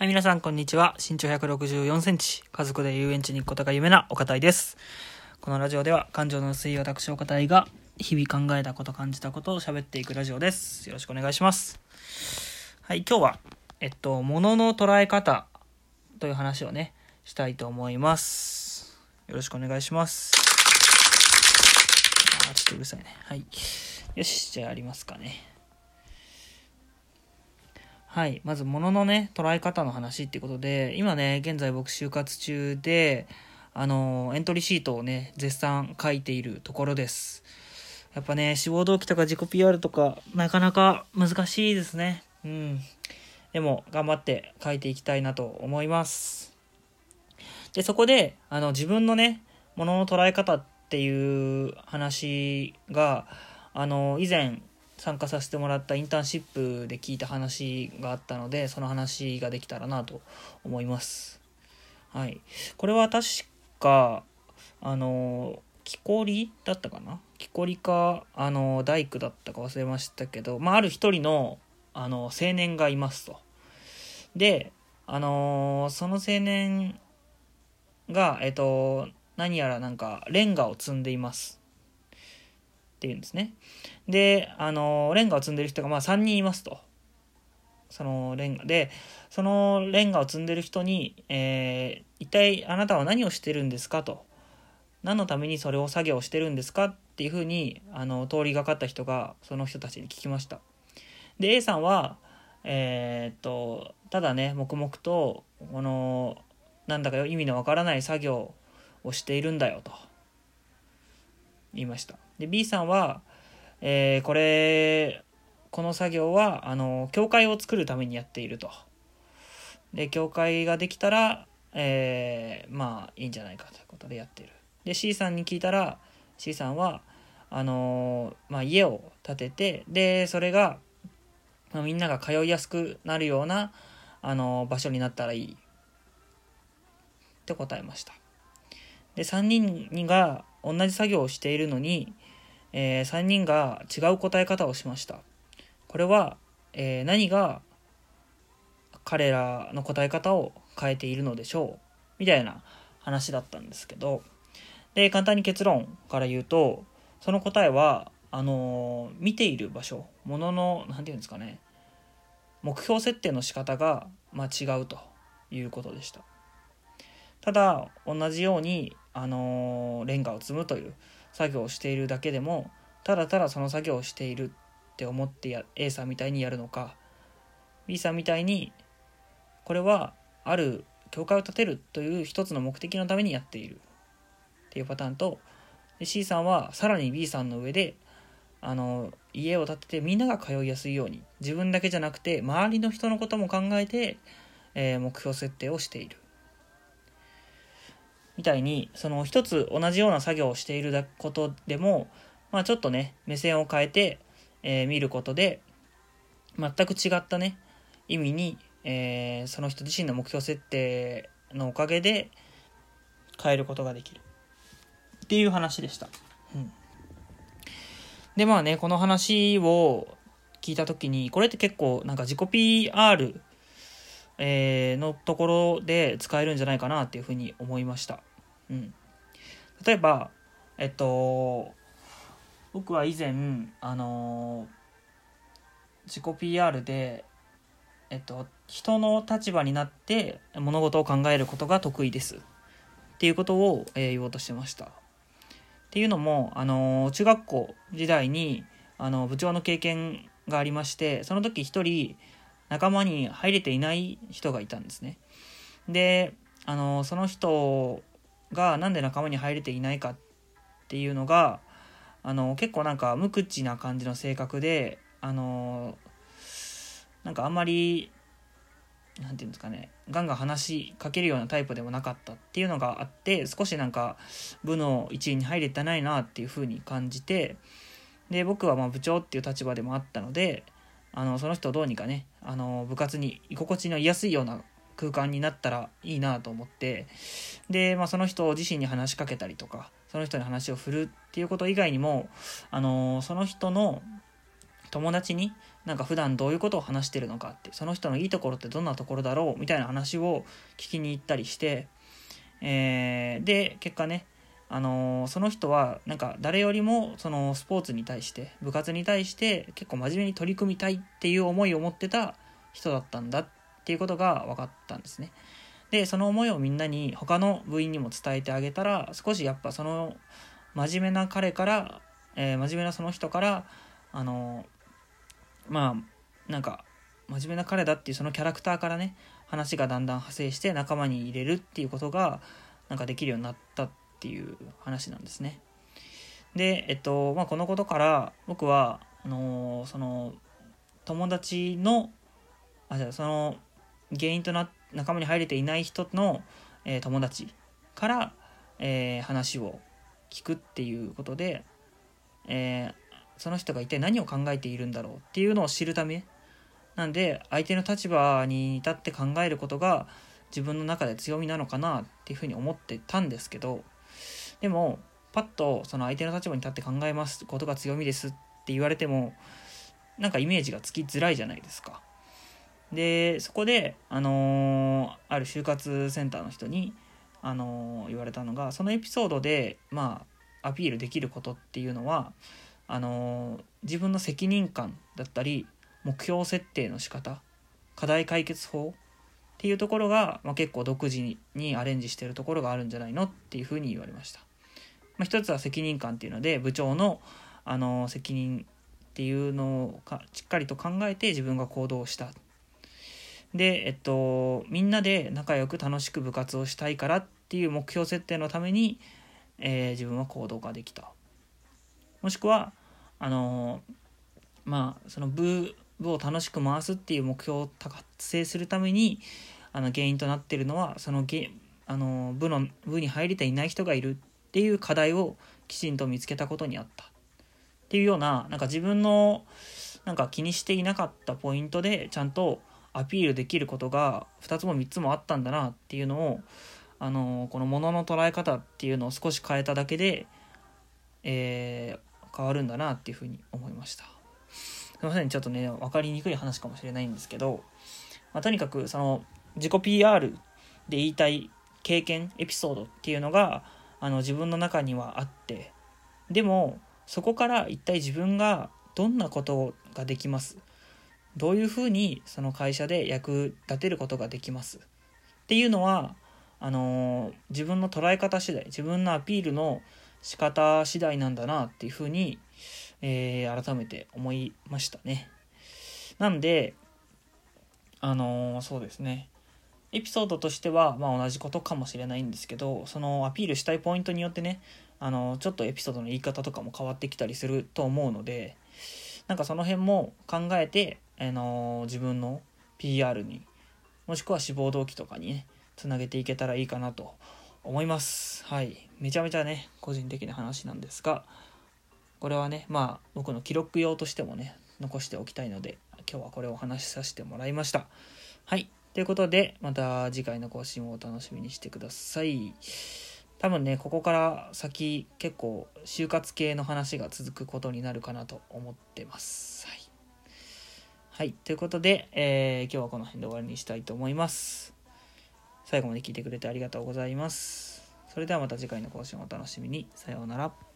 はい、皆さん、こんにちは。身長164センチ、家族で遊園地に行くことが夢な岡田です。このラジオでは、感情の薄い私岡田が、日々考えたこと、感じたことを喋っていくラジオです。よろしくお願いします。はい、今日は、えっと、物の捉え方という話をね、したいと思います。よろしくお願いします。あ、ちょっとうるさいね。はい。よし、じゃあやりますかね。はい。まず、物ののね、捉え方の話っていうことで、今ね、現在僕就活中で、あの、エントリーシートをね、絶賛書いているところです。やっぱね、志望動機とか自己 PR とか、なかなか難しいですね。うん。でも、頑張って書いていきたいなと思います。で、そこで、あの、自分のね、物の捉え方っていう話が、あの、以前、参加させてもらったインターンシップで聞いた話があったのでその話ができたらなと思います。はい。これは確かあの木こりだったかな？木こりかあの大工だったか忘れましたけど、まあ、ある一人のあの青年がいますと。であのその青年がえっと何やらなんかレンガを積んでいます。っていうんですね。で、あの、レンガを積んでる人がまあ3人いますと。そのレンガで、そのレンガを積んでる人に、えー、一体あなたは何をしてるんですかと。何のためにそれを作業してるんですかっていうふうに、あの、通りがかった人がその人たちに聞きました。で、A さんは、えー、っと、ただね、黙々と、この、なんだか意味のわからない作業をしているんだよと。言いました。で B さんは、えー、これこの作業はあの教会を作るためにやっていると。で教会ができたら、えー、まあいいんじゃないかということでやっている。で C さんに聞いたら C さんはあのまあ、家を建ててでそれが、まあ、みんなが通いやすくなるようなあの場所になったらいいって答えました。で3人が同じ作業をしているのに、えー、3人が違う答え方をしました。これは、えー、何が彼らの答え方を変えているのでしょう？みたいな話だったんですけど、で、簡単に結論から言うと、その答えは、あのー、見ている場所、ものの、何て言うんですかね、目標設定の仕方が、まあ、違うということでした。ただ、同じように、あのー、レンガを積むという作業をしているだけでもただただその作業をしているって思ってや A さんみたいにやるのか B さんみたいにこれはある教会を建てるという一つの目的のためにやっている。っていうパターンと C さんはさらに B さんの上であの家を建ててみんなが通いやすいように自分だけじゃなくて周りの人のことも考えて、えー、目標設定をしている。みたいにその一つ同じような作業をしていることでも、まあ、ちょっとね目線を変えて、えー、見ることで全く違ったね意味に、えー、その人自身の目標設定のおかげで変えることができるっていう話でした。うん、でまあねこの話を聞いた時にこれって結構なんか自己 PR えー、のところで使えるんじゃないかなっていうふうに思いました。うん、例えば、えっと、僕は以前、あの自己 PR で、えっと、人の立場になって物事を考えることが得意ですっていうことを、えー、言おうとしてました。っていうのも、あの中学校時代にあの部長の経験がありましてその時一人仲間に入れていない人がいたんですね。で、あの、その人がなんで仲間に入れていないかっていうのが、あの、結構なんか無口な感じの性格で、あの、なんかあんまり、なんていうんですかね、ガンガン話しかけるようなタイプでもなかったっていうのがあって、少しなんか部の一位に入れてないなっていうふうに感じて、で、僕はまあ部長っていう立場でもあったので、あのその人をどうにかねあの部活に居心地の居やすいような空間になったらいいなと思ってで、まあ、その人自身に話しかけたりとかその人に話を振るっていうこと以外にもあのその人の友達になんか普段どういうことを話してるのかってその人のいいところってどんなところだろうみたいな話を聞きに行ったりして、えー、で結果ねあのー、その人はなんか誰よりもそのスポーツに対して部活に対して結構真面目に取り組みたいっていう思いを持ってた人だったんだっっていうことが分かったんですね。でその思いをみんなに他の部員にも伝えてあげたら少しやっぱその真面目な彼から、えー、真面目なその人からあの、まあなんか真面目な彼だっていうそのキャラクターからね話がだんだん派生して仲間に入れるっていうことがなんかできるようになったっていう話なんですね。で、えっと、まあ、このことから僕は、あのー、その、友達の、あ、じゃあその、原因とな、仲間に入れていない人の、えー、友達から、えー、話を聞くっていうことで、えその人が一体何を考えているんだろうっていうのを知るためなんで相手の立場に立って考えることが自分の中で強みなのかなっていうふうに思ってたんですけどでもパッとその相手の立場に立って考えますことが強みですって言われてもなんかイメージがつきづらいじゃないですか。でそこで、あの、ある就活センターの人に、あの、言われたのがそのエピソードで、まあ、アピールできることっていうのはあの、自分の責任感だったり目標設定の仕方課題解決法っていうところが、まあ、結構独自にアレンジしてるところがあるんじゃないのっていうふうに言われました。まあ、一つは責任感っていうので部長のあの責任っていうのをかしっかりと考えて自分が行動した。で、えっと、みんなで仲良く楽しく部活をしたいからっていう目標設定のために、えー、自分は行動ができた。もしくは、あのまあ、その部部を楽しく回すっていう目標を達成するためにあの原因となっているのはそのゲあの部の部に入りていない人がいるっていう課題をきちんと見つけたことにあったっていうようななんか自分のなんか気にしていなかったポイントでちゃんとアピールできることが2つも3つもあったんだなっていうのをあのこのものの捉え方っていうのを少し変えただけで、えー、変わるんだなっていうふうに思いました。すいませんちょっとね分かりにくい話かもしれないんですけど、まあ、とにかくその自己 PR で言いたい経験エピソードっていうのがあの自分の中にはあってでもそこから一体自分がどんなことができますどういうふうにその会社で役立てることができます？っていうのはあの自分の捉え方次第自分のアピールの仕方次第なんだなっていうふうに、えー、改めて思いましたね。なんであの、そうですね。エピソードとしては、まあ、同じことかもしれないんですけど、そのアピールしたいポイントによってね、あの、ちょっとエピソードの言い方とかも変わってきたりすると思うので、なんかその辺も考えて、あの自分の PR に、もしくは志望動機とかにね、つなげていけたらいいかなと思います。はい。めちゃめちゃね、個人的な話なんですが、これはね、まあ、僕の記録用としてもね、残しておきたいので、今日はこれをお話しさせてもらいました。はい。ということで、また次回の更新をお楽しみにしてください。多分ね、ここから先結構就活系の話が続くことになるかなと思ってます。はい。はい。ということで、えー、今日はこの辺で終わりにしたいと思います。最後まで聞いてくれてありがとうございます。それではまた次回の更新をお楽しみに。さようなら。